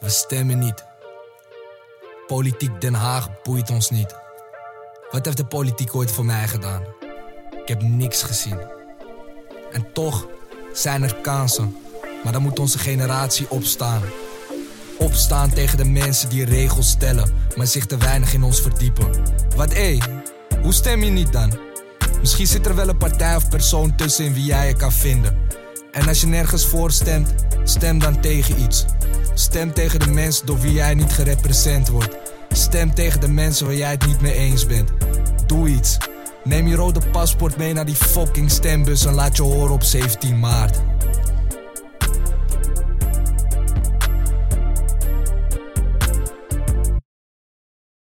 We stemmen niet. Politiek Den Haag boeit ons niet. Wat heeft de politiek ooit voor mij gedaan? Ik heb niks gezien. En toch zijn er kansen. Maar dan moet onze generatie opstaan. Opstaan tegen de mensen die regels stellen, maar zich te weinig in ons verdiepen. Wat hé, hoe stem je niet dan? Misschien zit er wel een partij of persoon tussen in wie jij je kan vinden. En als je nergens voor stemt, stem dan tegen iets. Stem tegen de mensen door wie jij niet gerepresent wordt. Stem tegen de mensen waar jij het niet mee eens bent. Doe iets. Neem je rode paspoort mee naar die fucking stembus en laat je horen op 17 maart.